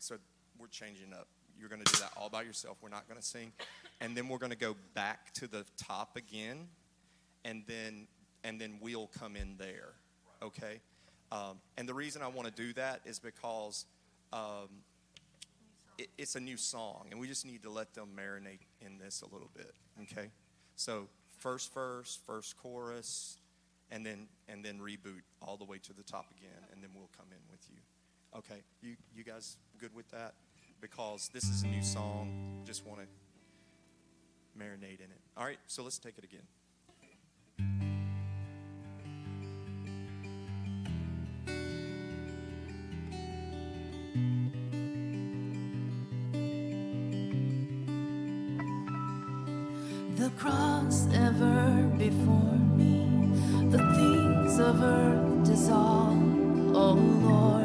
so we're changing up. You're going to do that all by yourself. We're not going to sing. And then we're going to go back to the top again, and then and then we'll come in there. Okay? Um, and the reason I want to do that is because um, it, it's a new song, and we just need to let them marinate in this a little bit. Okay? So first verse, first chorus, and then and then reboot all the way to the top again, and then we'll come in with you. Okay? You you guys good with that? Because this is a new song. Just want to marinate in it. All right, so let's take it again. The cross ever before me, the things of earth dissolve. Oh Lord,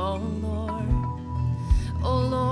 Oh Lord, oh Lord,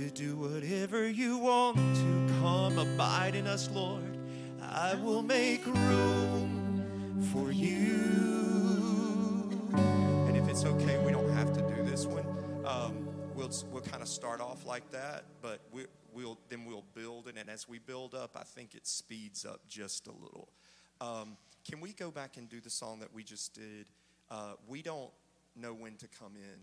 to do whatever you want to. Come abide in us, Lord. I will make room for you. And if it's okay, we don't have to do this one. Um, we'll we'll kind of start off like that, but we, we'll then we'll build it, and as we build up, I think it speeds up just a little. Um, can we go back and do the song that we just did? Uh, we don't know when to come in.